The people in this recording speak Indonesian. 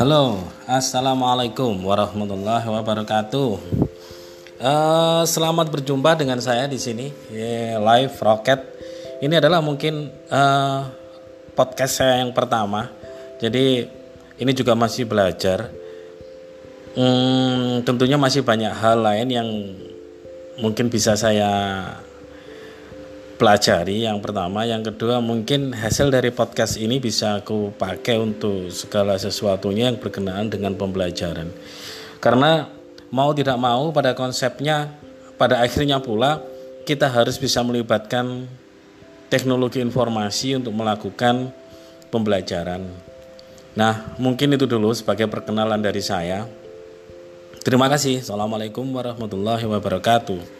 Halo, assalamualaikum warahmatullahi wabarakatuh. Uh, selamat berjumpa dengan saya di sini, yeah, live rocket. Ini adalah mungkin uh, podcast saya yang pertama. Jadi ini juga masih belajar. Hmm, tentunya masih banyak hal lain yang mungkin bisa saya pelajari yang pertama yang kedua mungkin hasil dari podcast ini bisa aku pakai untuk segala sesuatunya yang berkenaan dengan pembelajaran. Karena mau tidak mau pada konsepnya pada akhirnya pula kita harus bisa melibatkan teknologi informasi untuk melakukan pembelajaran. Nah mungkin itu dulu sebagai perkenalan dari saya. Terima kasih. Assalamualaikum warahmatullahi wabarakatuh